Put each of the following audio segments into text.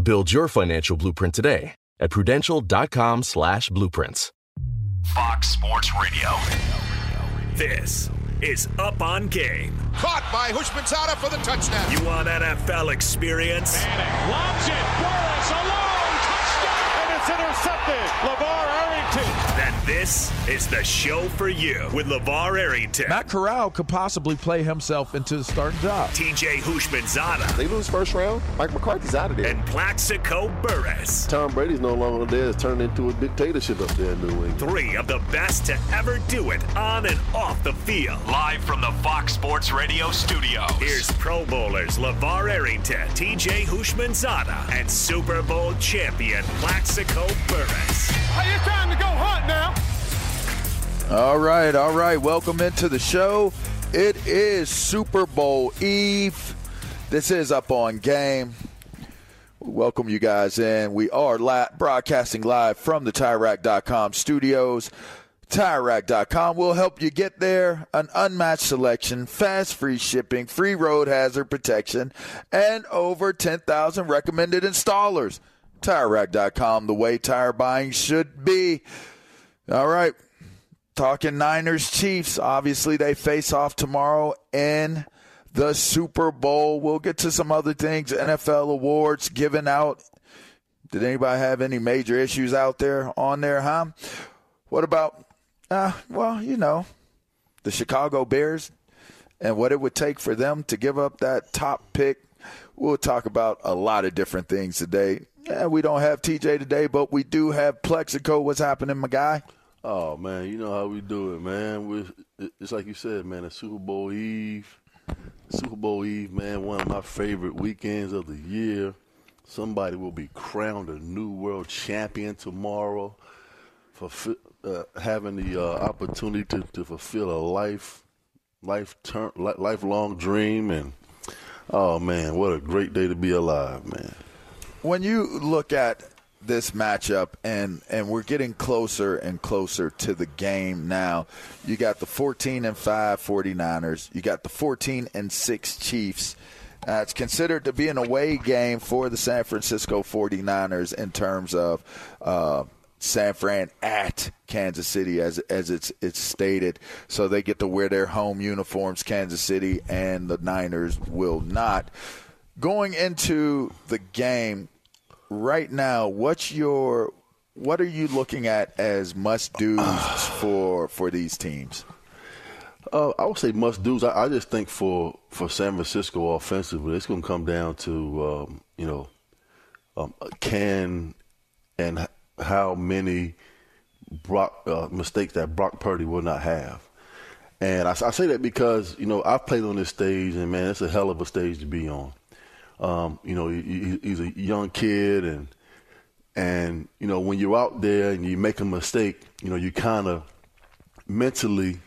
Build your financial blueprint today at prudential.com slash blueprints. Fox Sports Radio. This is Up on Game. Caught by Houshmandzadeh for the touchdown. You want NFL experience? Manning lobs it. Burress alone. Touchdown. And it's intercepted. LaVar Arrington. Then this is the show for you with LaVar Arrington. Matt Corral could possibly play himself into the starting job. TJ Houshmandzadeh. They lose first round. Mike McCarthy's out of there. And Plaxico Burress. Tom Brady's no longer there. It's turned into a dictatorship up there in New England. Three of the best to ever do it on and off the field. Live from the Fox Sports Radio studios. Here's Pro Bowlers LaVar Arrington, TJ Houshmandzadeh, and Super Bowl champion Plaxico Burress. Hey, it's time to go hunt now. All right, all right. Welcome into the show. It is Super Bowl Eve. This is Up on Game. We welcome you guys in. We are li- broadcasting live from the TireRack.com studios. TireRack.com will help you get there. An unmatched selection, fast free shipping, free road hazard protection, and over 10,000 recommended installers. TireRack.com, the way tire buying should be. All right. Talking Niners Chiefs. Obviously, they face off tomorrow in the Super Bowl. We'll get to some other things. NFL awards given out. Did anybody have any major issues out there on there, huh? What about, uh, well, you know, the Chicago Bears and what it would take for them to give up that top pick. We'll talk about a lot of different things today. Yeah, we don't have TJ today, but we do have Plaxico. What's happening, my guy? Oh man, you know how we do it, man. We, it's like you said, man. A Super Bowl Eve, Super Bowl Eve, man. One of my favorite weekends of the year. Somebody will be crowned a new world champion tomorrow for uh, having the uh, opportunity to, to fulfill a life, life term, lifelong dream, and oh man, what a great day to be alive, man. When you look at this matchup and and we're getting closer and closer to the game now. You got the 14 and 5 49ers, you got the 14 and 6 Chiefs. Uh, it's considered to be an away game for the San Francisco 49ers in terms of uh, San Fran at Kansas City, as as it's it's stated. So they get to wear their home uniforms. Kansas City and the Niners will not. Going into the game, right now, what's your what are you looking at as must do's for for these teams? Uh, I would say must do's. I, I, just think for for San Francisco offensively, it's going to come down to um, you know um, can and how many Brock, uh, mistakes that Brock Purdy will not have. And I, I, say that because you know I've played on this stage, and man, it's a hell of a stage to be on. Um, you know, he, he's a young kid, and and you know when you're out there and you make a mistake, you know you kind of mentally,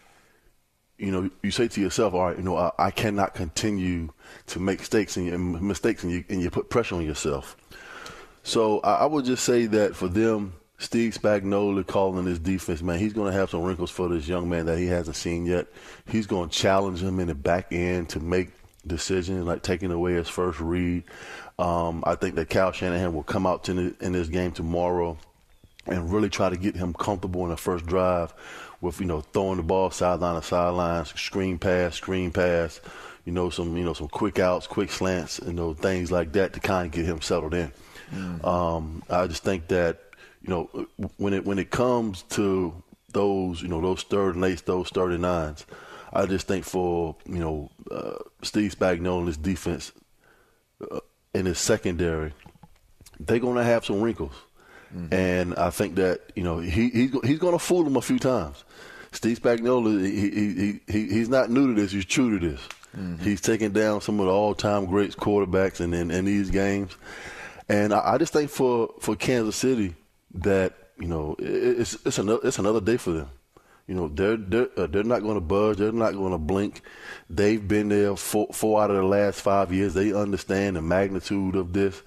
you know, you say to yourself, all right, you know, I, I cannot continue to make mistakes and, mistakes, and you and you put pressure on yourself. So I, I would just say that for them Steve Spagnuolo calling his defense, man, he's going to have some wrinkles for this young man that he hasn't seen yet. He's going to challenge him in the back end to make decisions, like taking away his first read. Um, I think that Kyle Shanahan will come out the, in this game tomorrow and really try to get him comfortable in the first drive with, you know, throwing the ball sideline to sideline, screen pass, screen pass, you know, some, you know, some quick outs, quick slants, you know, things like that to kind of get him settled in. Mm. Um, I just think that you know, when it when it comes to those, you know, those third and eights, those thirty nines, I just think for you know uh, Steve Spagnuolo and his defense uh, in his secondary, they're going to have some wrinkles, mm-hmm. and I think that you know he he's he's going to fool them a few times. Steve Spagnuolo, he, he, he, he's not new to this; he's true to this. Mm-hmm. He's taken down some of the all-time greats quarterbacks in, in, in these games, and I, I just think for for Kansas City that you know it's it's another it's another day for them. You know they're they're uh, they're not going to budge. They're not going to blink. They've been there four, four out of the last five years. They understand the magnitude of this,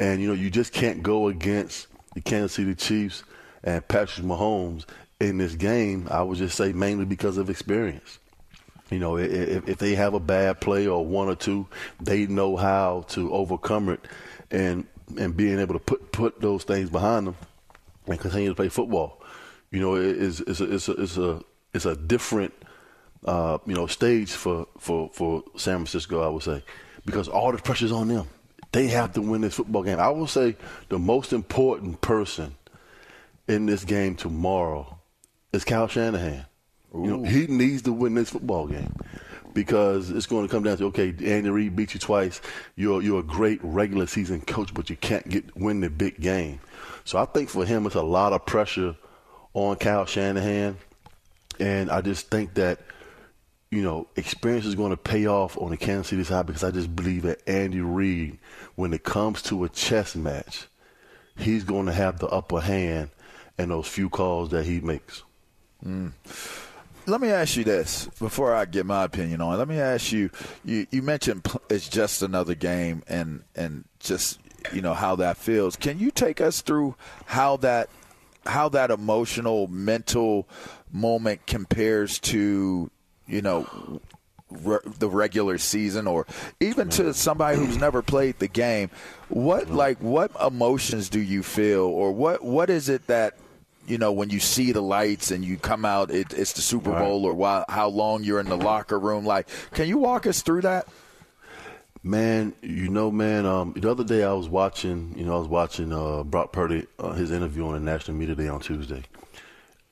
and you know you just can't go against the Kansas City Chiefs and Patrick Mahomes in this game. I would just say mainly because of experience. You know, if, if they have a bad play or one or two, they know how to overcome it, and and being able to put put those things behind them and continue to play football. You know, it's it's a it's a it's a, it's a different uh, you know stage for, for for San Francisco. I would say because all the pressure's on them. They have to win this football game. I will say the most important person in this game tomorrow is Kyle Shanahan. Ooh. You know, he needs to win this football game because it's going to come down to okay, Andy Reid beat you twice. You're you're a great regular season coach, but you can't get win the big game. So I think for him, it's a lot of pressure on Kyle Shanahan, and I just think that you know experience is going to pay off on the Kansas City side because I just believe that Andy Reid, when it comes to a chess match, he's going to have the upper hand in those few calls that he makes. Mm let me ask you this before I get my opinion on it. Let me ask you, you, you mentioned it's just another game and, and just, you know, how that feels. Can you take us through how that, how that emotional, mental moment compares to, you know, re- the regular season or even to somebody who's never played the game? What, like, what emotions do you feel or what, what is it that you know, when you see the lights and you come out, it, it's the Super Bowl, or while, how long you're in the locker room. Like, can you walk us through that? Man, you know, man. Um, the other day I was watching, you know, I was watching uh, Brock Purdy uh, his interview on the National Media Day on Tuesday,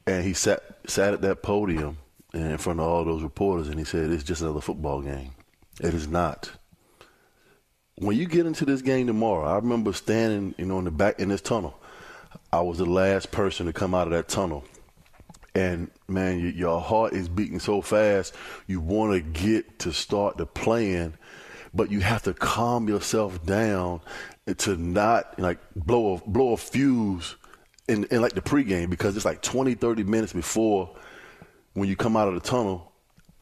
and he sat sat at that podium in front of all those reporters, and he said, "It's just another football game." It is not. When you get into this game tomorrow, I remember standing, you know, in the back in this tunnel I was the last person to come out of that tunnel. And man, you, your heart is beating so fast. You want to get to start the playing, but you have to calm yourself down to not like blow a blow a fuse in, in like the pregame because it's like 20, 30 minutes before when you come out of the tunnel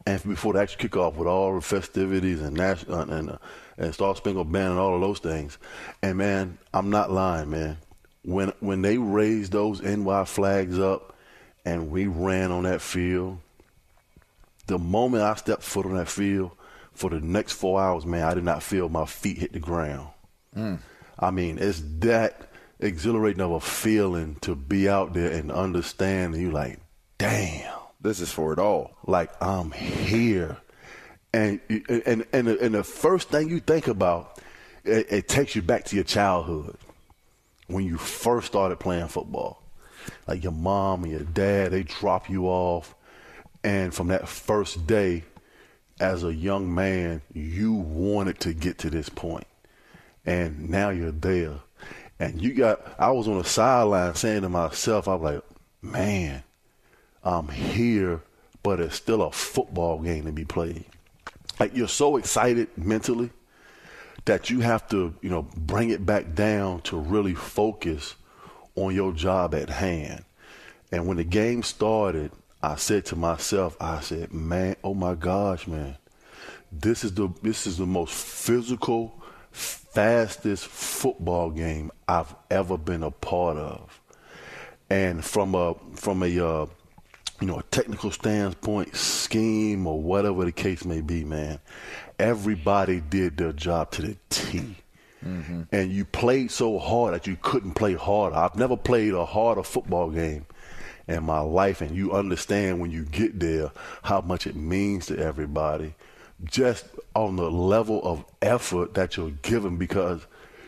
and before the actual kickoff with all the festivities and national and uh, and Star Spangled Banner and all of those things. And man, I'm not lying, man when when they raised those NY flags up and we ran on that field, the moment I stepped foot on that field, for the next four hours, man, I did not feel my feet hit the ground. Mm. I mean, it's that exhilarating of a feeling to be out there and understand. And you like, damn, this is for it all. Like I'm here, and and and and the first thing you think about, it, it takes you back to your childhood when you first started playing football. Like your mom and your dad, they drop you off. And from that first day, as a young man, you wanted to get to this. And now you're there. And you got, I was on the sideline saying to myself, I'm like, man, I'm here, but it's still a football game to be played. Like you're so excited mentally that you have to, you know, bring it back down to really focus on your job at hand. And when the game started, I said to myself, I said, man, oh my gosh, man, this is the this is the most physical, fastest football game I've ever been a part of. And from a from a uh, you know a technical standpoint, scheme or whatever the case may be, man, everybody did their job to the T. Mm-hmm. And you played so hard that you couldn't play harder. I've never played a harder football game in my life, and you understand when you get there how much it means to everybody, just on the level of effort that you're giving because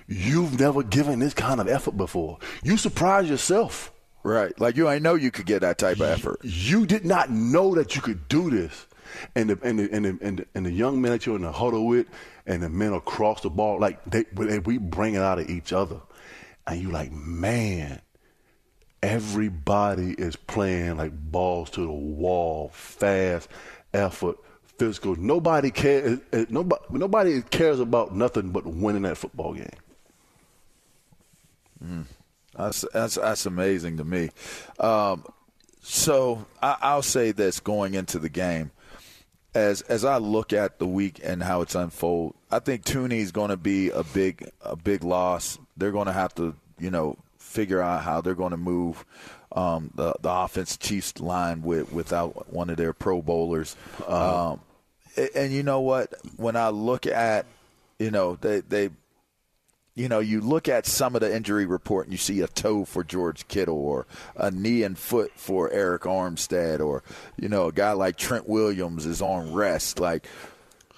you've never given this kind of effort before. You surprise yourself. Right. Like you ain't know you could get that type of effort. You did not know that you could do this. And the and the and the, and the, and the young men that you're in the huddle with and the men across the ball, like they we bring it out of each other. And you like, man, everybody is playing like balls to the wall, fast, effort, physical. Nobody cares. Nobody, nobody cares about nothing but winning that football game. Mm. That's, that's that's amazing to me. Um, so I, will say this going into the game, as as I look at the week and how it's unfold, I think Thuney is going to be a big a big loss. They're going to have to you know figure out how they're going to move um, the the offense Chiefs line with without one of their Pro Bowlers. Uh-huh. Um, and, and you know what? When I look at you know they they you know, you look at some of the injury report and you see a toe for George Kittle or a knee and foot for Arik Armstead or, you know, a guy like Trent Williams is on rest. Like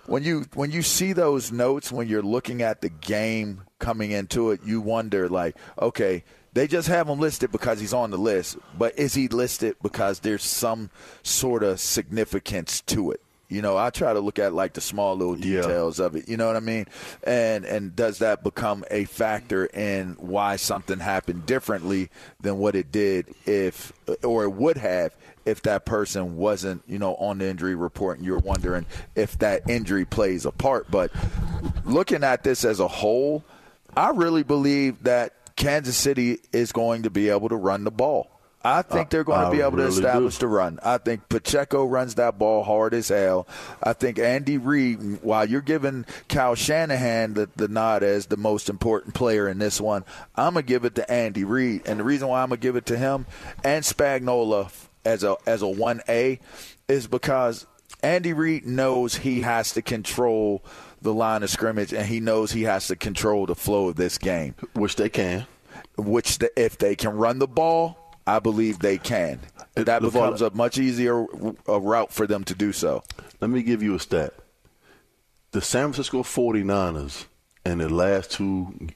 when you when you see those notes when you're looking at the game coming into it, you wonder like, okay, they just have him listed because he's on the list, but is he listed because there's some sort of significance to it? You know, I try to look at like the small little details yeah. of it. You know what I mean? And and does that become a factor in why something happened differently than what it did if or it would have if that person wasn't, you know, on the injury report and you're wondering if that injury plays a part. But looking at this as a whole, I really believe that Kansas City is going to be able to run the ball. I think they're going to be able really to establish do. the run. I think Pacheco runs that ball hard as hell. I think Andy Reid, while you're giving Kyle Shanahan the, the nod as the most important player in this one, I'm gonna give it to Andy Reid. And the reason why I'm gonna give it to him and Spagnuolo as a as a one A is because Andy Reid knows he has to control the line of scrimmage and he knows he has to control the flow of this game, which they can. Which the, if they can run the ball I believe they can. That becomes a much easier a route for them to do so. Let me give you a stat. The San Francisco 49ers in the last two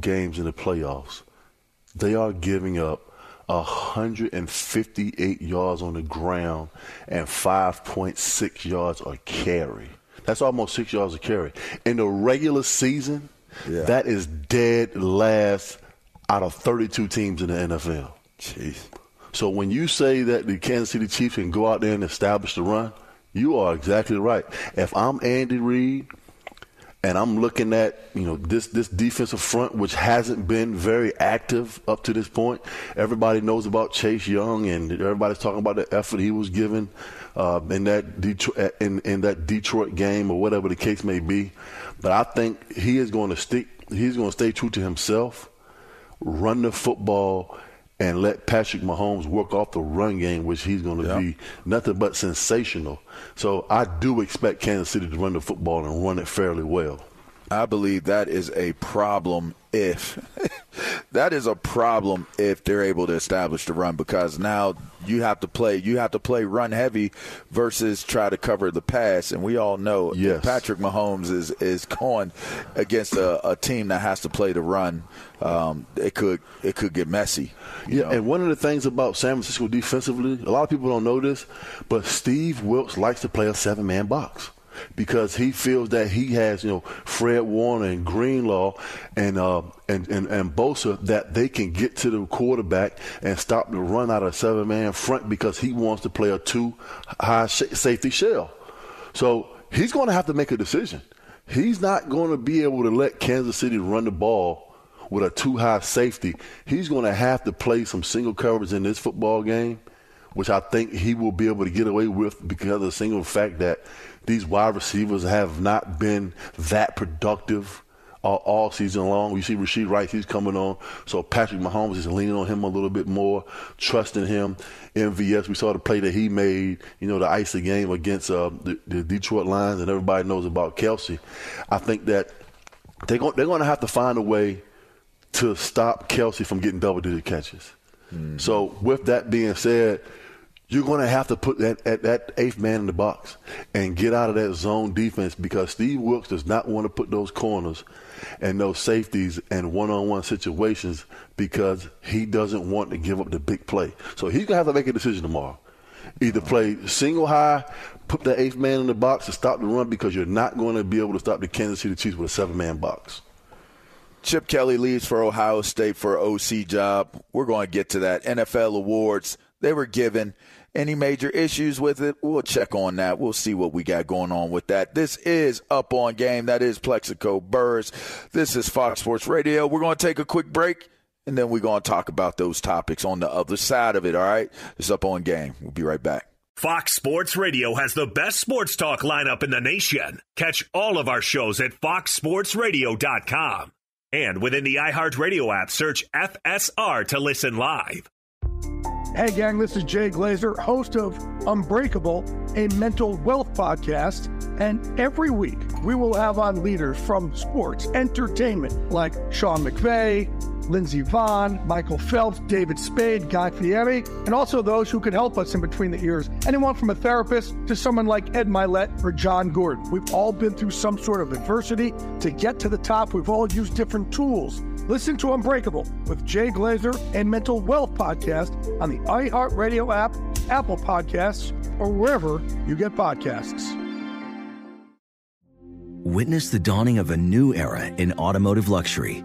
games in the playoffs, they are giving up 158 yards on the ground and 5.6 yards a carry. That's almost six yards a carry. In the regular season, yeah. that is dead last out of 32 teams in the NFL. Jeez. So when you say that the Kansas City Chiefs can go out there and establish the run, you are exactly right. If I'm Andy Reid and I'm looking at you know this this defensive front, which hasn't been very active up to this point. Everybody knows about Chase Young, and everybody's talking about the effort he was given uh, in that Detroit in, in that Detroit game or whatever the case may be. But I think he is going to stick. He's going to stay true to himself, run the football, and let Patrick Mahomes work off the run game, which he's going to be nothing but sensational. So I do expect Kansas City to run the football and run it fairly well. I believe that is a problem if that is a problem if they're able to establish the run because now you have to play you have to play run heavy versus try to cover the pass and we all know yes. Patrick Mahomes is is going against a, a team that has to play the run um, it could it could get messy yeah know? and one of the things about San Francisco defensively a lot of people don't know this but Steve Wilks likes to play a seven man box because he feels that he has, you know, Fred Warner and Greenlaw and uh, and, and and Bosa that they can get to the quarterback and stop the run out of seven man front because he wants to play a two high sh- safety shell. So he's going to have to make a decision. He's not going to be able to let Kansas City run the ball with a two high safety. He's going to have to play some single coverage in this football game, which I think he will be able to get away with because of the single fact that these wide receivers have not been that productive all, all season long. We see Rashee Rice, he's coming on. So Patrick Mahomes is leaning on him a little bit more, trusting him. MVS, we saw the play that he made, you know, the ice the game against uh, the, the, Detroit Lions, and everybody knows about Kelce. I think that they're going, they're going to have to find a way to stop Kelce from getting double digit catches. Mm-hmm. So, with that being said, you're going to have to put that, that, that eighth man in the box and get out of that zone defense because Steve Wilks does not want to put those corners and those safeties and one-on-one situations because he doesn't want to give up the big play. So he's gonna have to make a decision tomorrow. Either uh-huh. play single high, put the eighth man in the box to stop the run because you're not going to be able to stop the Kansas City Chiefs with a seven-man box. Chip Kelly leaves for Ohio State for an OC job. We're going to get to that. NFL awards they were given. Any major issues with it? We'll check on that. We'll see what we got going on with that. This is Up on Game. That is Plaxico Burress. This is Fox Sports Radio. We're going to take a quick break, and then we're going to talk about those topics on the other side of it, all right? It's Up on Game. We'll be right back. Fox Sports Radio has the best sports talk lineup in the nation. Catch all of our shows at foxsportsradio.com. And within the iHeartRadio app, search FSR to listen live. Hey, gang, this is Jay Glazer, host of Unbreakable, a mental wealth podcast. And every week, we will have on leaders from sports, entertainment, like Sean McVay, Lindsey Vonn, Michael Phelps, David Spade, Guy Fieri, and also those who can help us in between the ears. Anyone from a therapist to someone like Ed Mylett or Jon Gordon. We've all been through some sort of adversity. To get to the top, we've all used different tools. Listen to Unbreakable with Jay Glazer and Mental Wealth Podcast on the iHeartRadio app, Apple Podcasts, or wherever you get podcasts. Witness the dawning of a new era in automotive luxury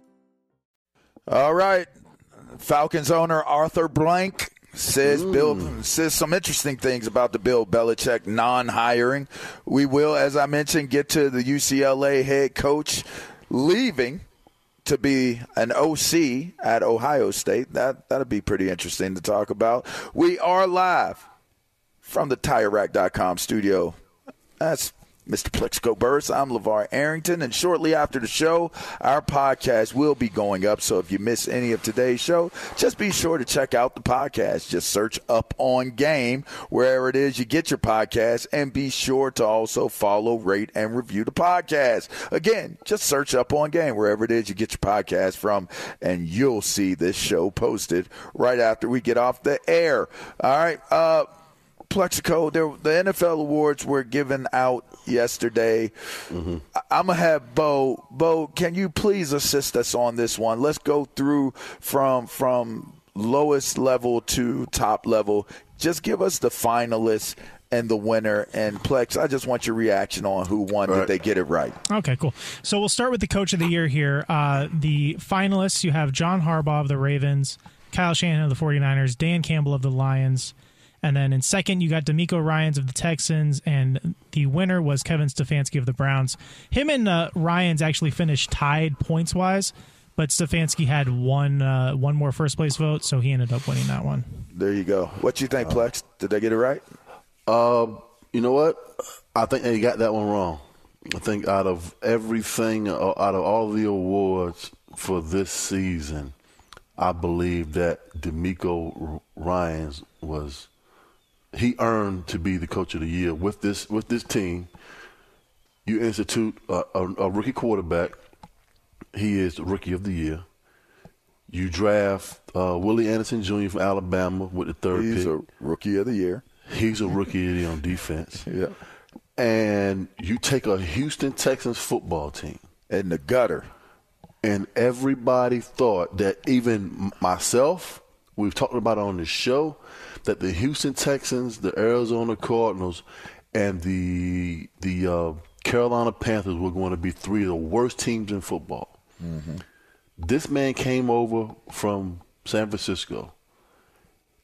All right. Falcons owner Arthur Blank says Bill says some interesting things about the Bill Belichick non-hiring. We will, as I mentioned, get to the UCLA head coach leaving to be an OC at Ohio State. That that'll be pretty interesting to talk about. We are live from the tire TireRack.com studio. That's Mr. Plaxico Burress. I'm LaVar Arrington, and shortly after the show, our podcast will be going up. So if you miss any of today's show, just be sure to check out the podcast. Just search Up On Game wherever it is you get your podcast, and be sure to also follow, rate, and review the podcast. Again, just search Up On Game wherever it is you get your podcast from, and you'll see this show posted right after we get off the air. All right. Uh, Plaxico, there, the NFL awards were given out yesterday. Mm-hmm. I, am gonna have Bo. Bo, can you please assist us on this one? Let's go through from from lowest level to top level. Just give us the finalists and the winner. And Plex, I just want your reaction on who won. Did they get it right? Okay, cool. So we'll start with the coach of the year here. Uh, the finalists you have John Harbaugh of the Ravens, Kyle Shanahan of the 49ers, Dan Campbell of the Lions. And then in second, you got DeMeco Ryans of the Texans, and the winner was Kevin Stefanski of the Browns. Him and uh, Ryans actually finished tied points wise, but Stefanski had one uh, one more first place vote, so he ended up winning that one. There you go. What you think, Plex? Did they get it right? Um, you know what? I think they got that one wrong. I think out of everything, uh, out of all the awards for this season, I believe that DeMeco Ryans was he earned to be the coach of the year with this with this team. You institute a, a, a rookie quarterback. He is the rookie of the year. You draft uh, Willie Anderson Jr. from Alabama with the third He's pick. a rookie of the year. He's a rookie of the year on defense. Yeah. And you take a Houston Texans football team in the gutter. And everybody thought that even myself, we've talked about it on the show, that the Houston Texans, the Arizona Cardinals, and the the uh, Carolina Panthers were going to be three of the worst teams in football. Mm-hmm. This man came over from San Francisco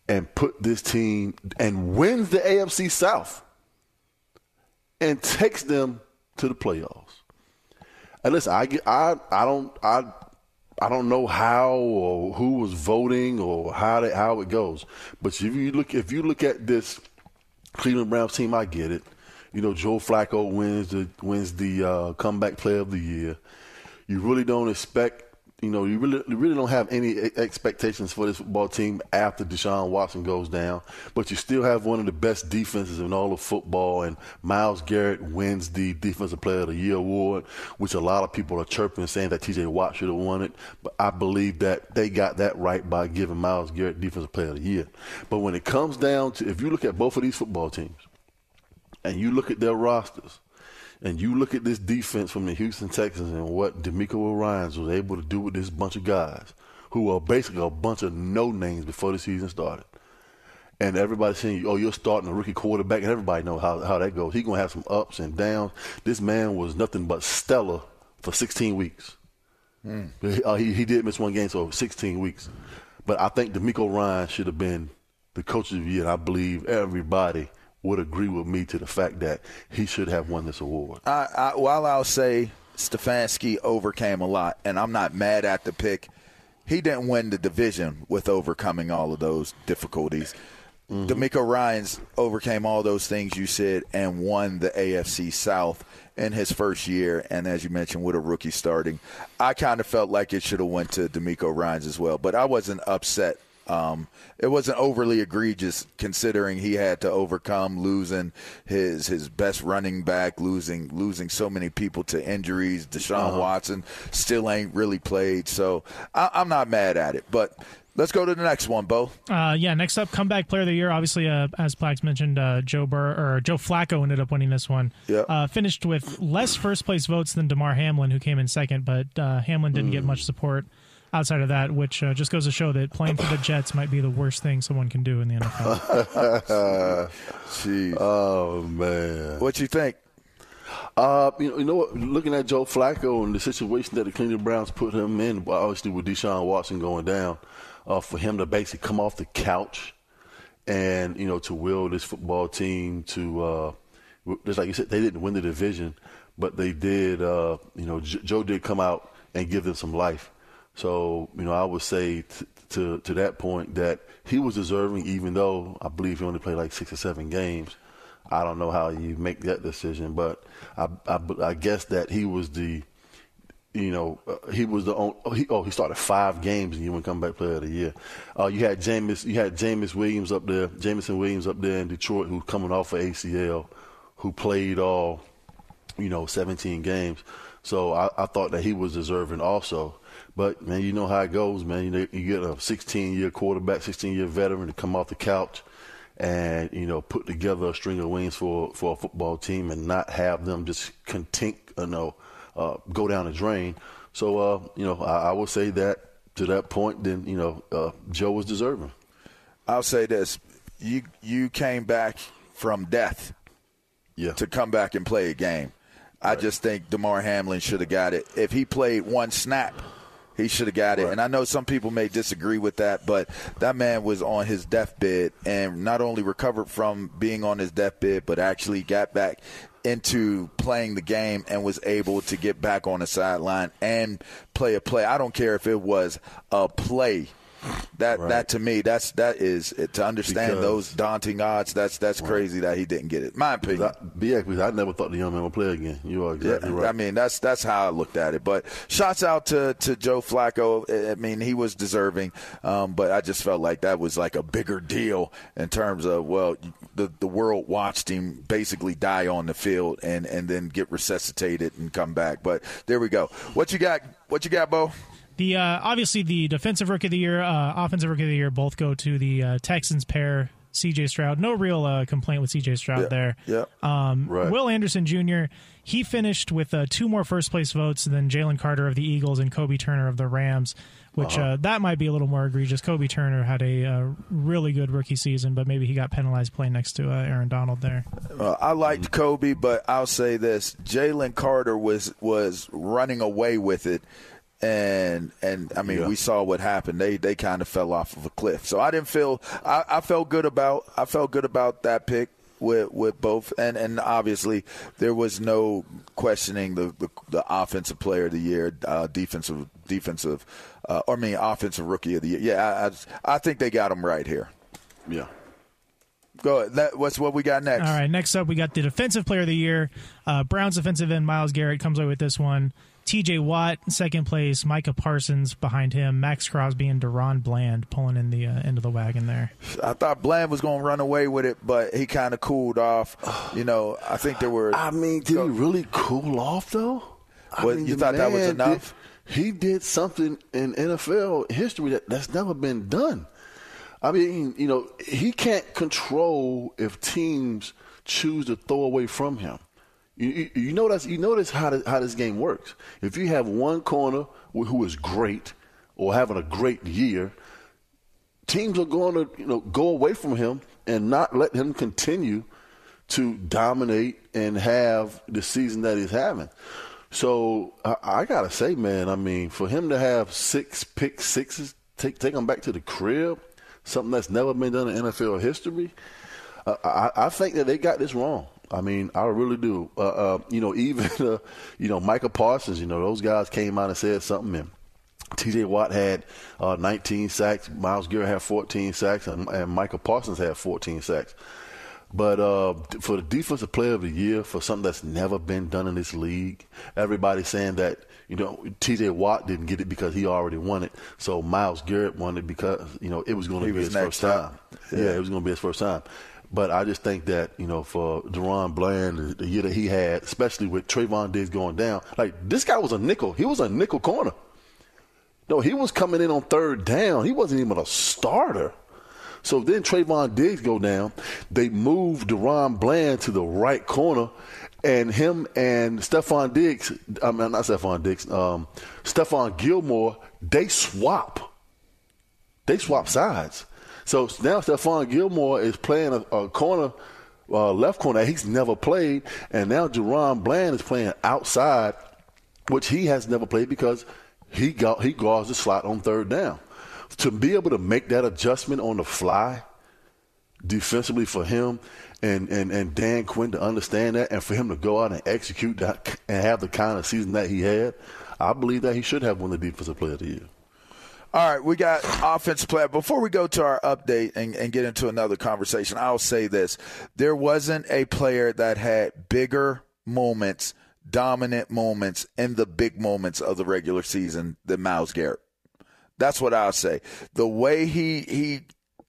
and put this team and wins the AFC South and takes them to the playoffs. And listen, I get, I I don't I I don't know how or who was voting or how that, how it goes. But if you look if you look at this Cleveland Browns team, I get it. You know, Joe Flacco wins the wins the uh, comeback player of the year. You really don't expect. You know, you really you really don't have any expectations for this football team after Deshaun Watson goes down. But you still have one of the best defenses in all of football, and Myles Garrett wins the Defensive Player of the Year award, which a lot of people are chirping, saying that T.J. Watt should have won it. But I believe that they got that right by giving Myles Garrett Defensive Player of the Year. But when it comes down to, if you look at both of these football teams, and you look at their rosters, and you look at this defense from the Houston Texans and what DeMeco Ryans was able to do with this bunch of guys who are basically a bunch of no names before the season started. And everybody's saying, oh, you're starting a rookie quarterback, and everybody knows how, how that goes. He's going to have some ups and downs. This man was nothing but stellar for 16 weeks. Hmm. Uh, he, he did miss one game, so 16 weeks. But I think DeMeco Ryan should have been the coach of the year. And I believe everybody would agree with me to the fact that he should have won this award. I, I, while I'll say Stefanski overcame a lot, and I'm not mad at the pick, he didn't win the division with overcoming all of those difficulties. Mm-hmm. DeMeco Ryans overcame all those things you said and won the AFC South in his first year, and as you mentioned, with a rookie starting, I kind of felt like it should have went to DeMeco Ryans as well, but I wasn't upset um, it wasn't overly egregious considering he had to overcome losing his his best running back, losing losing so many people to injuries. Deshaun Uh-huh. Watson still ain't really played, so I, I'm not mad at it. But let's go to the next one, Bo. Uh, yeah, next up, comeback player of the year. Obviously, uh, as Plax mentioned, uh, Joe Burr or Joe Flacco ended up winning this one. Yeah. Uh, finished with less first place votes than Damar Hamlin, who came in second, but uh, Hamlin didn't get much support outside of that, which uh, just goes to show that playing for the Jets might be the worst thing someone can do in the NFL. Jeez. Oh man, what you think? Uh, you know, you know what? Looking at Joe Flacco and the situation that the Cleveland Browns put him in, obviously with Deshaun Watson going down, uh, for him to basically come off the couch and you know to will this football team to uh, just like you said, they didn't win the division, but they did. Uh, you know, J- Joe did come out and give them some life. So you know, I would say t- to to that point that he was deserving, even though I believe he only played like six or seven games. I don't know how you make that decision, but I, I, I guess that he was the, you know, uh, he was the only, oh he, oh, he started five games and he went come back player of the year. Uh, you had James, you had James Williams up there, Jameson Williams up there in Detroit who's coming off of ACL, who played all, you know, 17 games. So I, I thought that he was deserving also. But man, you know how it goes, man. You, you get a 16 year quarterback, 16 year veteran to come off the couch and you know put together a string of wins for for a football team and not have them just content, you know, uh, go down the drain. So uh, you know, I, I would say that to that point, then you know, uh, Joe was deserving. I'll say this: you you came back from death, yeah, to come back and play a game. Right. I just think Damar Hamlin should have got it if he played one snap he should have got it. Right. And I know some people may disagree with that, but that man was on his deathbed and not only recovered from being on his deathbed, but actually got back into playing the game and was able to get back on the sideline and play a play. I don't care if it was a play that right. that to me, that's that is to understand because, those daunting odds. That's that's right. crazy that he didn't get it. My opinion. I, I never thought the young man would play again. You are exactly yeah, right. I mean, that's that's how I looked at it. But shots out to to Joe Flacco. I mean, he was deserving, um, but I just felt like that was like a bigger deal in terms of well, the the world watched him basically die on the field and and then get resuscitated and come back. But there we go. What you got? What you got, Bo? The uh, obviously the defensive rookie of the year, uh, offensive rookie of the year, both go to the uh, Texans pair. C.J. Stroud, no real uh, complaint with C.J. Stroud yeah, there. Yeah. Um, right. Will Anderson Jr. He finished with uh, two more first place votes than Jalen Carter of the Eagles and Kobie Turner of the Rams, which uh-huh. uh, that might be a little more egregious. Kobie Turner had a uh, really good rookie season, but maybe he got penalized playing next to uh, Aaron Donald there. I liked Kobie, but I'll say this: Jalen Carter was was running away with it and and I mean yeah. we saw what happened. They they kind of fell off of a cliff. So I didn't feel I, I felt good about I felt good about that pick with with both and and obviously there was no questioning the the, the offensive player of the year, uh, defensive defensive uh, or I mean offensive rookie of the year. Yeah, I I think they got him right here. Yeah. Go ahead. That, what's what we got next? All right. Next up, we got the defensive player of the year. Uh, Browns defensive end Myles Garrett comes away with this one. TJ Watt second place, Micah Parsons behind him, Maxx Crosby and DaRon Bland pulling in the uh, end of the wagon there. I thought Bland was going to run away with it, but he kind of cooled off. You know, I think there were. I mean, did he really cool off though? What, mean, you thought that was enough? Did, he did something in NFL history that, that's never been done. I mean, you know, he can't control if teams choose to throw away from him. You, you, notice you notice how this, how this game works. If you have one corner who is great or having a great year, teams are going to you know go away from him and not let him continue to dominate and have the season that he's having. So I, I gotta say, man, I mean, for him to have six pick sixes, take take him back to the crib, something that's never been done in NFL history. Uh, I, I think that they got this wrong. I mean, I really do. Uh, uh, you know, even uh, you know Michael Parsons. You know, those guys came out and said something. And T.J. Watt had uh, 19 sacks. Myles Garrett had 14 sacks, and, and Micah Parsons had 14 sacks. But uh, for the defensive player of the year, for something that's never been done in this league, everybody's saying that you know T.J. Watt didn't get it because he already won it. So Myles Garrett won it because you know it was going to be his first time. Yeah. yeah, it was going to be his first time. But I just think that, you know, for DaRon Bland, the year that he had, especially with Trevon Diggs going down, like this guy was a nickel. He was a nickel corner. No, he was coming in on third down. He wasn't even a starter. So then Trevon Diggs go down. They move DaRon Bland to the right corner, and him and Stefon Diggs, I mean, not Stefon Diggs, um, Stephon Gilmore, they swap. They swap sides. So now Stephon Gilmore is playing a, a corner uh, left corner that he's never played, and now DaRon Bland is playing outside, which he has never played because he got he guards the slot on third down. To be able to make that adjustment on the fly defensively for him and, and, and Dan Quinn to understand that and for him to go out and execute that and have the kind of season that he had, I believe that he should have won the Defensive Player of the Year. All right, we got offense player. Before we go to our update and, and, get into another conversation, I'll say this. There wasn't a player that had bigger moments, dominant moments, in the big moments of the regular season than Myles Garrett. That's what I'll say. The way he he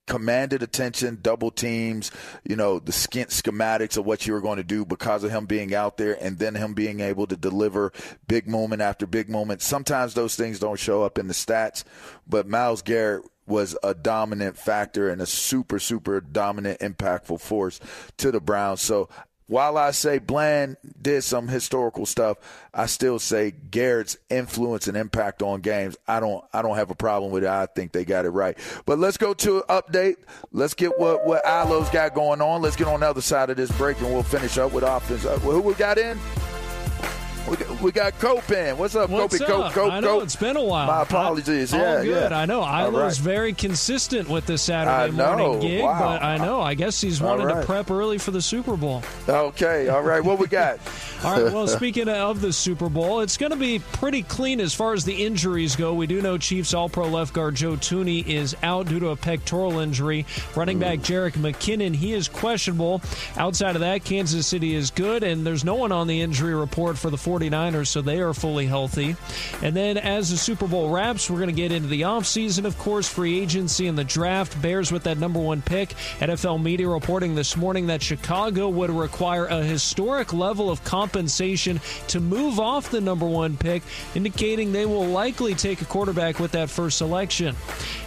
commanded attention, double teams, you know, the schematics of what you were going to do because of him being out there and then him being able to deliver big moment after big moment. Sometimes those things don't show up in the stats, but Myles Garrett was a dominant factor and a super, super dominant, impactful force to the Browns. So while I say Bland did some historical stuff, I still say Garrett's influence and impact on games. I don't I don't have a problem with it. I think they got it right. But let's go to an update. Let's get what what Ilo's got going on. Let's get on the other side of this break and we'll finish up with offense. Uh, who we got in? We got, we got Copen. What's up, What's Cope? Up? Cope, I know it's been a while. My apologies. I, yeah, all good. Yeah. I know. Ilo's right. very consistent with the Saturday morning gig, wow. but I know. I guess he's wanting right. to prep early for the Super Bowl. Okay. All right. What we got? all right. Well, speaking of the Super Bowl, it's going to be pretty clean as far as the injuries go. We do know Chiefs All-Pro left guard Joe Thuney is out due to a pectoral injury. Running back hmm. Jerick McKinnon he is questionable. Outside of that, Kansas City is good, and there's no one on the injury report for the 49ers, so they are fully healthy. And then as the Super Bowl wraps, we're going to get into the offseason, of course, free agency and the draft. Bears with that number one pick. NFL media reporting this morning that Chicago would require a historic level of compensation to move off the number one pick, indicating they will likely take a quarterback with that first selection.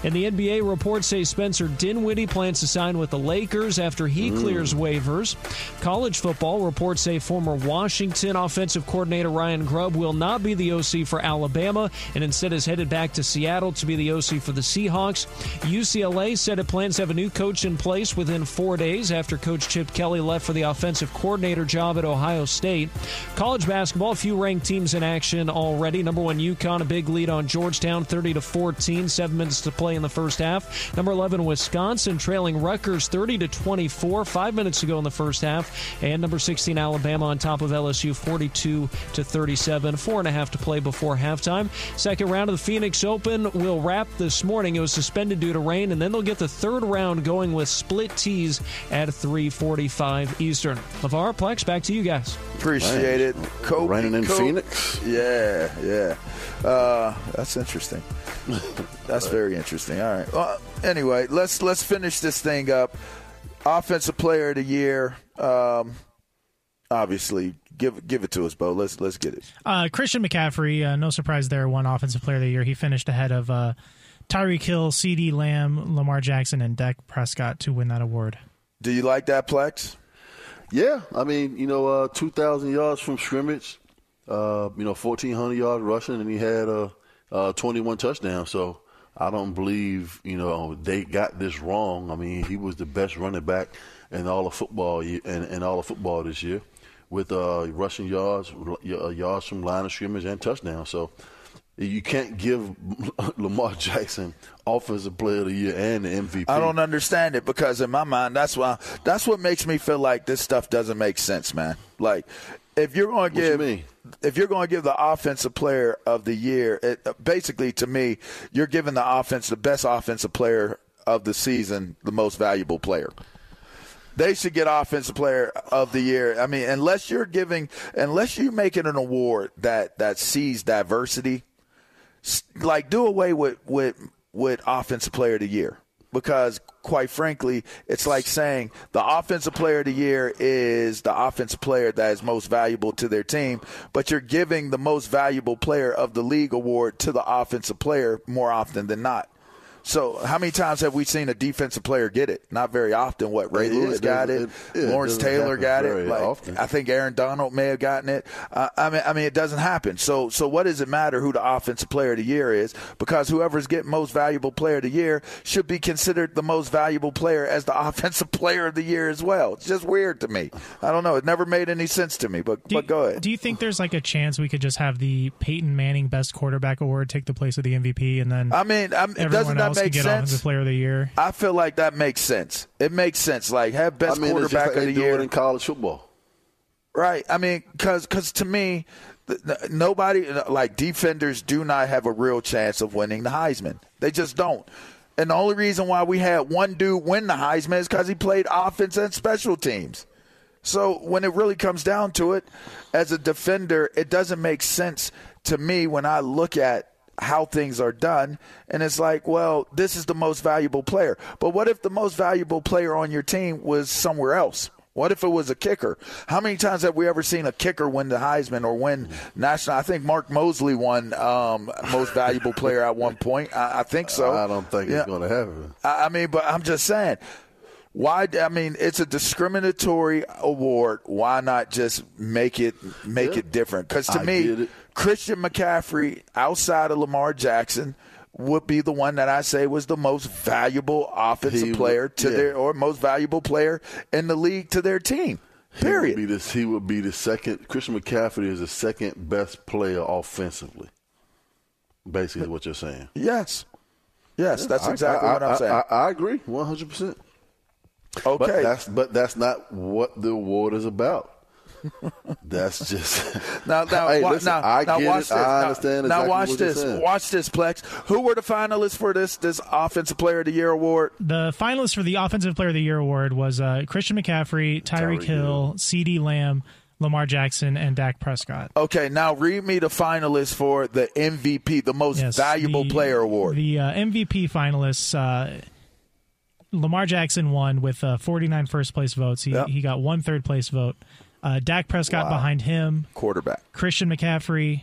And the NBA reports say Spencer Dinwiddie plans to sign with the Lakers after he mm. clears waivers. College football reports say former Washington offensive coordinator Ryan Grubb will not be the OC for Alabama and instead is headed back to Seattle to be the OC for the Seahawks. UCLA said it plans to have a new coach in place within four days after Coach Chip Kelly left for the offensive coordinator job at Ohio State. College basketball, a few ranked teams in action already. Number one, UConn, a big lead on Georgetown, 30 to 14, seven minutes to play in the first half. Number 11, Wisconsin, trailing Rutgers, 30 to 24, five minutes to go in the first half. And number 16, Alabama, on top of LSU, 42 to 37, four and a half to play before halftime. Second round of the Phoenix Open will wrap this morning. It was suspended due to rain, and then they'll get the third round going with split tees at 3:45 Eastern. LaVar Plex, back to you guys. Appreciate it. Kobie, Raining in Kobie. Phoenix. Yeah, yeah. Uh, that's interesting. That's very interesting. All right. Well, anyway, let's let's finish this thing up. Offensive Player of the Year. Um, obviously, give give it to us, Bo. Let's let's get it. Uh, Christian McCaffrey, uh, no surprise there, won Offensive Player of the Year. He finished ahead of uh, Tyreek Hill, CeeDee Lamb, Lamar Jackson, and Dak Prescott to win that award. Do you like that, Plex? Yeah, I mean, you know, uh, two thousand yards from scrimmage, uh, you know, fourteen hundred yards rushing, and he had a, a twenty-one touchdowns. So I don't believe, you know, they got this wrong. I mean, he was the best running back in all of football in, in all of football this year, with uh, rushing yards, yards from line of scrimmage, and touchdowns. So you can't give Lamar Jackson offensive player of the year and the MVP. I don't understand it because in my mind that's why that's what makes me feel like this stuff doesn't make sense, man. Like if you're going to give you if you're going to give the offensive player of the year, it, basically to me, you're giving the offense the best offensive player of the season, the most valuable player. They should get offensive player of the year. I mean, unless you're giving, unless you're making an award that that sees diversity, like do away with with with offensive player of the year because quite frankly it's like saying the offensive player of the year is the offensive player that is most valuable to their team but you're giving the most valuable player of the league award to the offensive player more often than not So how many times have we seen a defensive player get it? Not very often. What Ray Yeah, Lewis it got it, it- yeah, it Lawrence Taylor got it. Like often. I think Aaron Donald may have gotten it. Uh, I mean, I mean, it doesn't happen. So, so what does it matter who the offensive player of the year is? Because whoever's getting most valuable player of the year should be considered the most valuable player as the offensive player of the year as well. It's just weird to me. I don't know. It never made any sense to me. But Do but you, go ahead. Do you think there's like a chance we could just have the Peyton Manning Best Quarterback Award take the place of the MVP, and then I mean, I'm, doesn't that else could make get sense? Offensive Player of the Year? I feel like that makes sense. It makes sense. Like have best I mean, it's just quarterback like of they the do year. it in college football. Right. I mean, because cause to me, th- th- nobody like defenders do not have a real chance of winning the Heisman. They just don't. And the only reason why we had one dude win the Heisman is because he played offense and special teams. So when it really comes down to it, as a defender, it doesn't make sense to me when I look at how things are done. And it's like, well, this is the most valuable player. But what if the most valuable player on your team was somewhere else? What if it was a kicker? How many times have we ever seen a kicker win the Heisman or win national? I think Mark Moseley won um, most valuable player at one point. I, I think so. I don't think Yeah. it's going to happen. I I mean, but I'm just saying, why? I mean, it's a discriminatory award. Why not just make it make Yeah. it different? Because to I me. Christian McCaffrey, outside of Lamar Jackson, would be the one that I say was the most valuable offensive He would- player to yeah. their or most valuable player in the league to their team. Period. He would be, this, he would be the second. Christian McCaffrey is the second best player offensively. Basically, what you're saying. Yes. Yes, that's exactly I, what I'm I- saying. I, I agree, 100. percent Okay. but that's but that's not what the award is about. That's just Now, now, Hey, wa- listen, now, I now get watch it. this. I Now- understand Now, exactly watch what you're this. Watch this, Plex. Who were the finalists for this this Offensive Player of the Year award? The finalists for the Offensive Player of the Year award was uh, Christian McCaffrey, Tyreek Tyreek Hill, CeeDee Lamb, Lamar Jackson, and Dak Prescott. Okay, now read me the finalists for the MVP, the most Yes, valuable the- player award. The uh, MVP finalists, uh, Lamar Jackson won with uh, 49 first place votes. He, Yep. he got one third place vote. Uh, Dak Prescott Wow. behind him, Quarterback. Christian McCaffrey,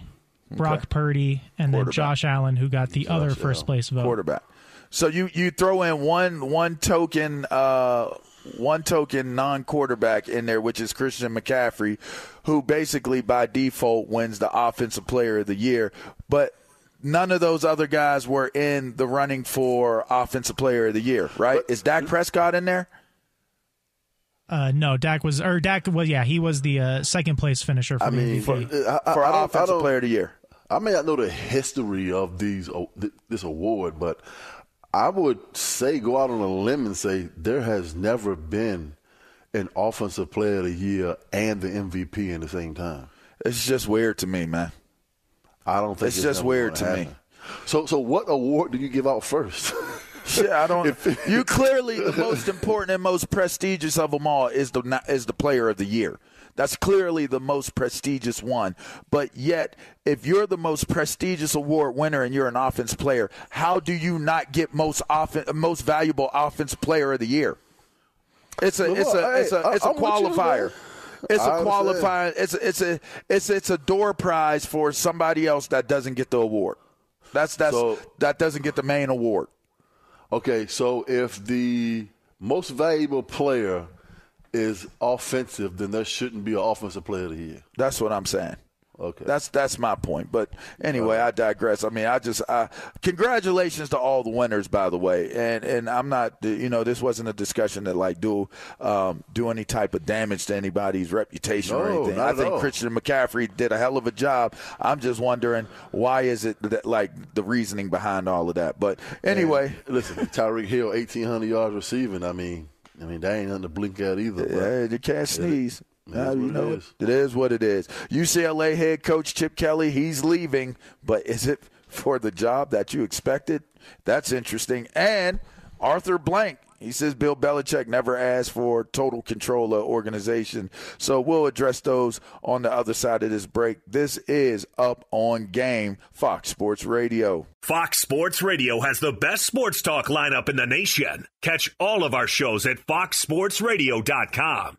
Brock Okay. Purdy, and then Josh Allen, who got the other Josh first place vote. Quarterback. So you you throw in one one token uh, one token non quarterback in there, which is Christian McCaffrey, who basically by default wins the Offensive Player of the Year, but. None of those other guys were in the running for Offensive Player of the Year, right? Is Dak Prescott in there? Uh, no, Dak was, or Dak was, yeah, he was the uh, second place finisher for I the mean, MVP. for, I, I, For I don't, I Offensive don't- Player of the Year. I may not know the history of these uh, th- this award, but I would say go out on a limb and say there has never been an offensive player of the year and the MVP in the same time. It's just weird to me, man. I don't think It's it's, just weird gonna to me. So, so what award do you give out first? Shit, I don't. you clearly the most important and most prestigious of them all is the is the Player of the Year. That's clearly the most prestigious one. But yet, if you're the most prestigious award winner and you're an offense player, how do you not get most offen- most valuable offense player of the year? It's a it's a it's a it's a I'm with you, qualifier. It's a qualifying. It's a, it's a it's it's a door prize for somebody else that doesn't get the award. That's that's So- that doesn't get the main award. Okay, so if the most valuable player is offensive, then there shouldn't be an offensive player of the year. That's what I'm saying. Okay. That's that's my point. But anyway, I digress. I mean, I just uh, congratulations to all the winners, by the way. And and I'm not, you know, this wasn't a discussion that like do um, do any type of damage to anybody's reputation or No, anything. not I think all. Christian McCaffrey did a hell of a job. I'm just wondering why is it that like the reasoning behind all of that. But anyway, And listen, Tyreek Hill, eighteen hundred yards receiving. I mean, I mean that ain't nothing to blink at either. Yeah, you can't sneeze. It is Uh, you what it know, is. it is what it is. UCLA head coach Chip Kelly, he's leaving, but is it for the job that you expected? That's interesting. And Arthur Blank, he says Bill Belichick never asked for total control of organization. So we'll address those on the other side of this break. This is Up on Game, Fox Sports Radio. Fox Sports Radio has the best sports talk lineup in the nation. Catch all of our shows at foxsportsradio.com.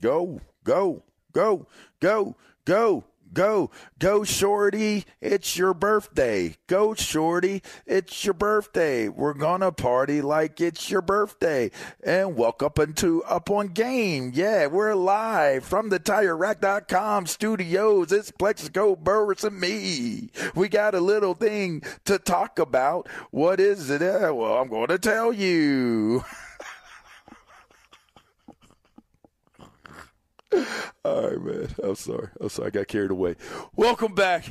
Go, go, go, go, go, go, go, Shorty. It's your birthday. Go, Shorty. It's your birthday. We're gonna party like it's your birthday. And welcome into Up on Game. Yeah, we're live from the TireRack.com studios. It's Plaxico Burress and me. We got a little thing to talk about. What is it? Uh, well, I'm going to tell you. All right, man. I'm sorry. I'm sorry. I got carried away. Welcome back.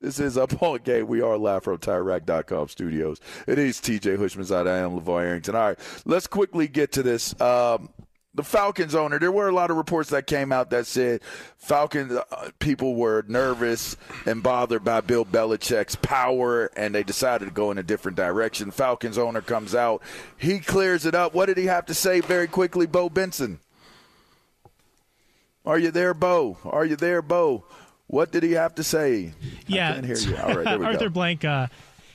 This is Up On Game. We are live from TireRack.com studios. It is TJ Hushman's out. I am LaVar Arrington. All right, let's quickly get to this. Um, the Falcons owner, there were a lot of reports that came out that said Falcons uh, people were nervous and bothered by Bill Belichick's power, and they decided to go in a different direction. Falcons owner comes out. He clears it up. What did he have to say very quickly, Bo Benson? Are you there, Bo? Are you there, Bo? What did he have to say? Yeah, I can't hear you. All right, there we Arthur go. Blank. Uh,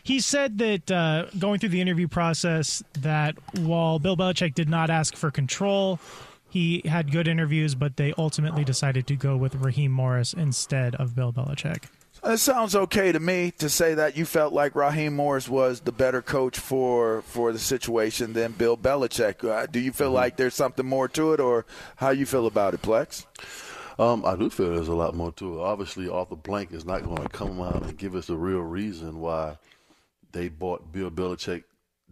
he said that uh, going through the interview process, that while Bill Belichick did not ask for control, he had good interviews, but they ultimately decided to go with Raheem Morris instead of Bill Belichick. It sounds okay to me to say that you felt like Raheem Morris was the better coach for for the situation than Bill Belichick. Uh, do you feel like there's something more to it, or how you feel about it, Plex? Um, I do feel there's a lot more to it. Obviously, Arthur Blank is not going to come out and give us a real reason why they brought Bill Belichick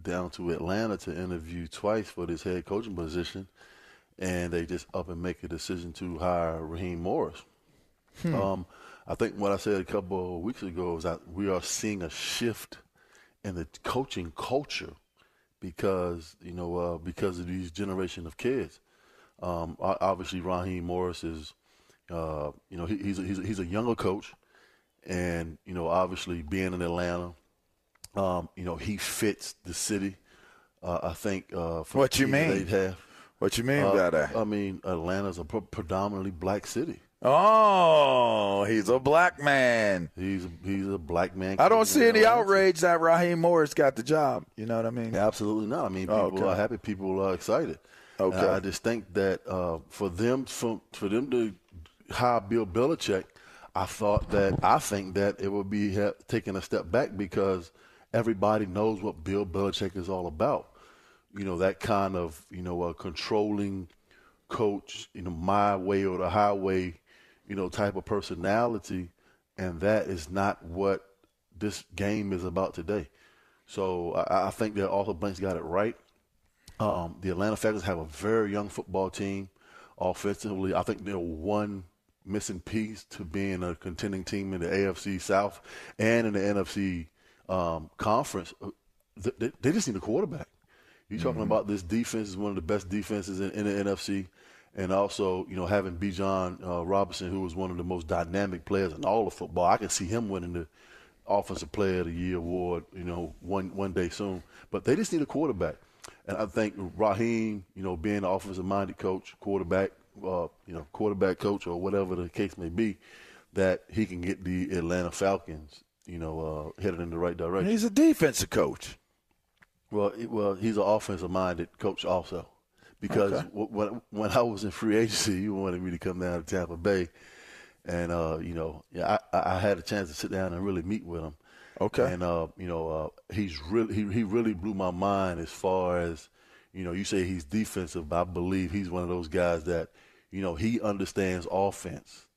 down to Atlanta to interview twice for this head coaching position, and they just up and make a decision to hire Raheem Morris. Hmm. Um, I think what I said a couple of weeks ago is that we are seeing a shift in the coaching culture because you know uh, because of these generation of kids. Um, obviously, Raheem Morris is uh, you know he, he's a, he's a, he's a younger coach, and you know obviously being in Atlanta, um, you know he fits the city. Uh, I think uh, for What the you mean? What you mean Uh, by that? I mean Atlanta's a pre- predominantly black city. Oh, he's a black man. He's he's a black man. I don't see any outrage that Raheem Morris got the job. You know what I mean? Absolutely not. I mean, people Oh, okay. are happy. People are excited. Okay. And I just think that uh, for them, for, for them to hire Bill Belichick, I thought that I think that it would be ha- taking a step back because everybody knows what Bill Belichick is all about. You know that kind of you know uh, controlling coach, you know my way or the highway, you know type of personality, and that is not what this game is about today. So I, I think that Arthur Blanks got it right. Um, the Atlanta Falcons have a very young football team. Offensively, I think they're one missing piece to being a contending team in the AFC South and in the NFC um, conference. Uh, they, they, just need a quarterback. You're talking mm-hmm. about this defense is one of the best defenses in, in the NFC, and also you know having Bijan uh, Robinson, who was one of the most dynamic players in all of football. I can see him winning the Offensive Player of the Year award, you know, one one day soon. But they just need a quarterback, and I think Raheem, you know, being an offensive-minded coach, quarterback, uh, you know, quarterback coach or whatever the case may be, that he can get the Atlanta Falcons, you know, uh, headed in the right direction. He's a defensive coach. Well, well, he's an offensive-minded coach also, because okay. when when I was in free agency, he wanted me to come down to Tampa Bay, and uh, you know, yeah, I, I had a chance to sit down and really meet with him. Okay. And uh, you know, uh, he's really he, he really blew my mind as far as you know. You say he's defensive, but I believe he's one of those guys that you know he understands offense.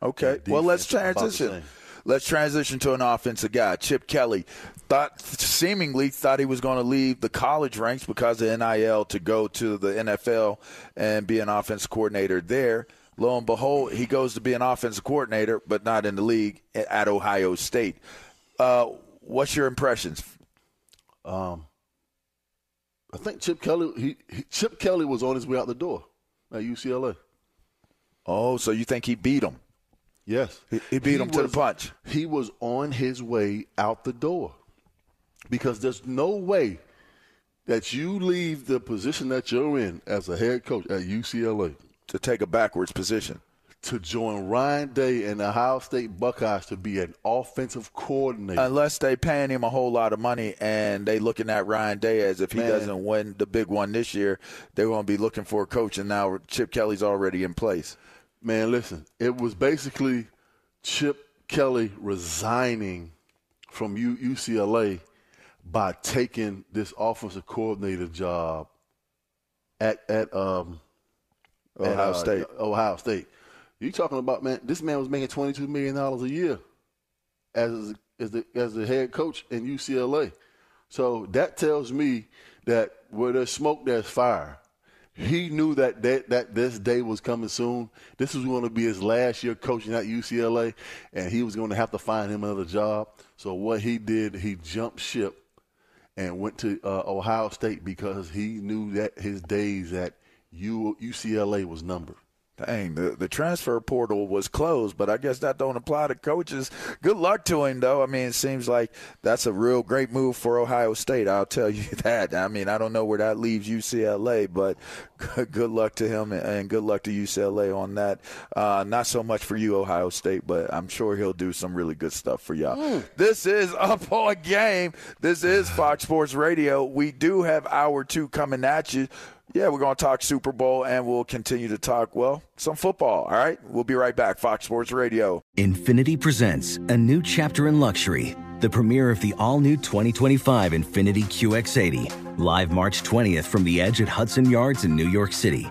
Okay. Well, let's transition. Let's transition to an offensive guy. Chip Kelly thought seemingly thought he was going to leave the college ranks because of NIL to go to the NFL and be an offensive coordinator there. Lo and behold, he goes to be an offensive coordinator, but not in the league at Ohio State. Uh, what's your impressions? Um, I think Chip Kelly. He, he, Chip Kelly was on his way out the door at UCLA. Oh, so you think he beat him? Yes, he, he beat he him was, to the punch. He was on his way out the door because there's no way that you leave the position that you're in as a head coach at UCLA to take a backwards position. To join Ryan Day and the Ohio State Buckeyes to be an offensive coordinator. Unless they paying him a whole lot of money and they looking at Ryan Day as if he Man. doesn't win the big one this year, they're going to be looking for a coach, and now Chip Kelly's already in place. Man, listen, it was basically Chip Kelly resigning from U- UCLA by taking this offensive coordinator job at at um Ohio at, uh, State. Ohio State. You talking about man? This man was making twenty two million dollars a year as as the as the head coach in UCLA. So that tells me that where there's smoke, there's fire. He knew that that, that this day was coming soon. This was going to be his last year coaching at UCLA, and he was going to have to find him another job. So what he did, he jumped ship and went to uh, Ohio State because he knew that his days at U- UCLA was numbered. Dang, the, the transfer portal was closed, but I guess that don't apply to coaches. Good luck to him, though. I mean, it seems like that's a real great move for Ohio State. I'll tell you that. I mean, I don't know where that leaves UCLA, but good luck to him and good luck to UCLA on that. Uh, not so much for you, Ohio State, but I'm sure he'll do some really good stuff for y'all. Mm. This is Up on Game. This is Fox Sports Radio. We do have hour two coming at you. Yeah, we're going to talk Super Bowl and we'll continue to talk, well, some football. All right. We'll be right back. Fox Sports Radio. Infiniti presents a new chapter in luxury, the premiere of the all new 2025 Infiniti QX80, live March 20th from the edge at Hudson Yards in New York City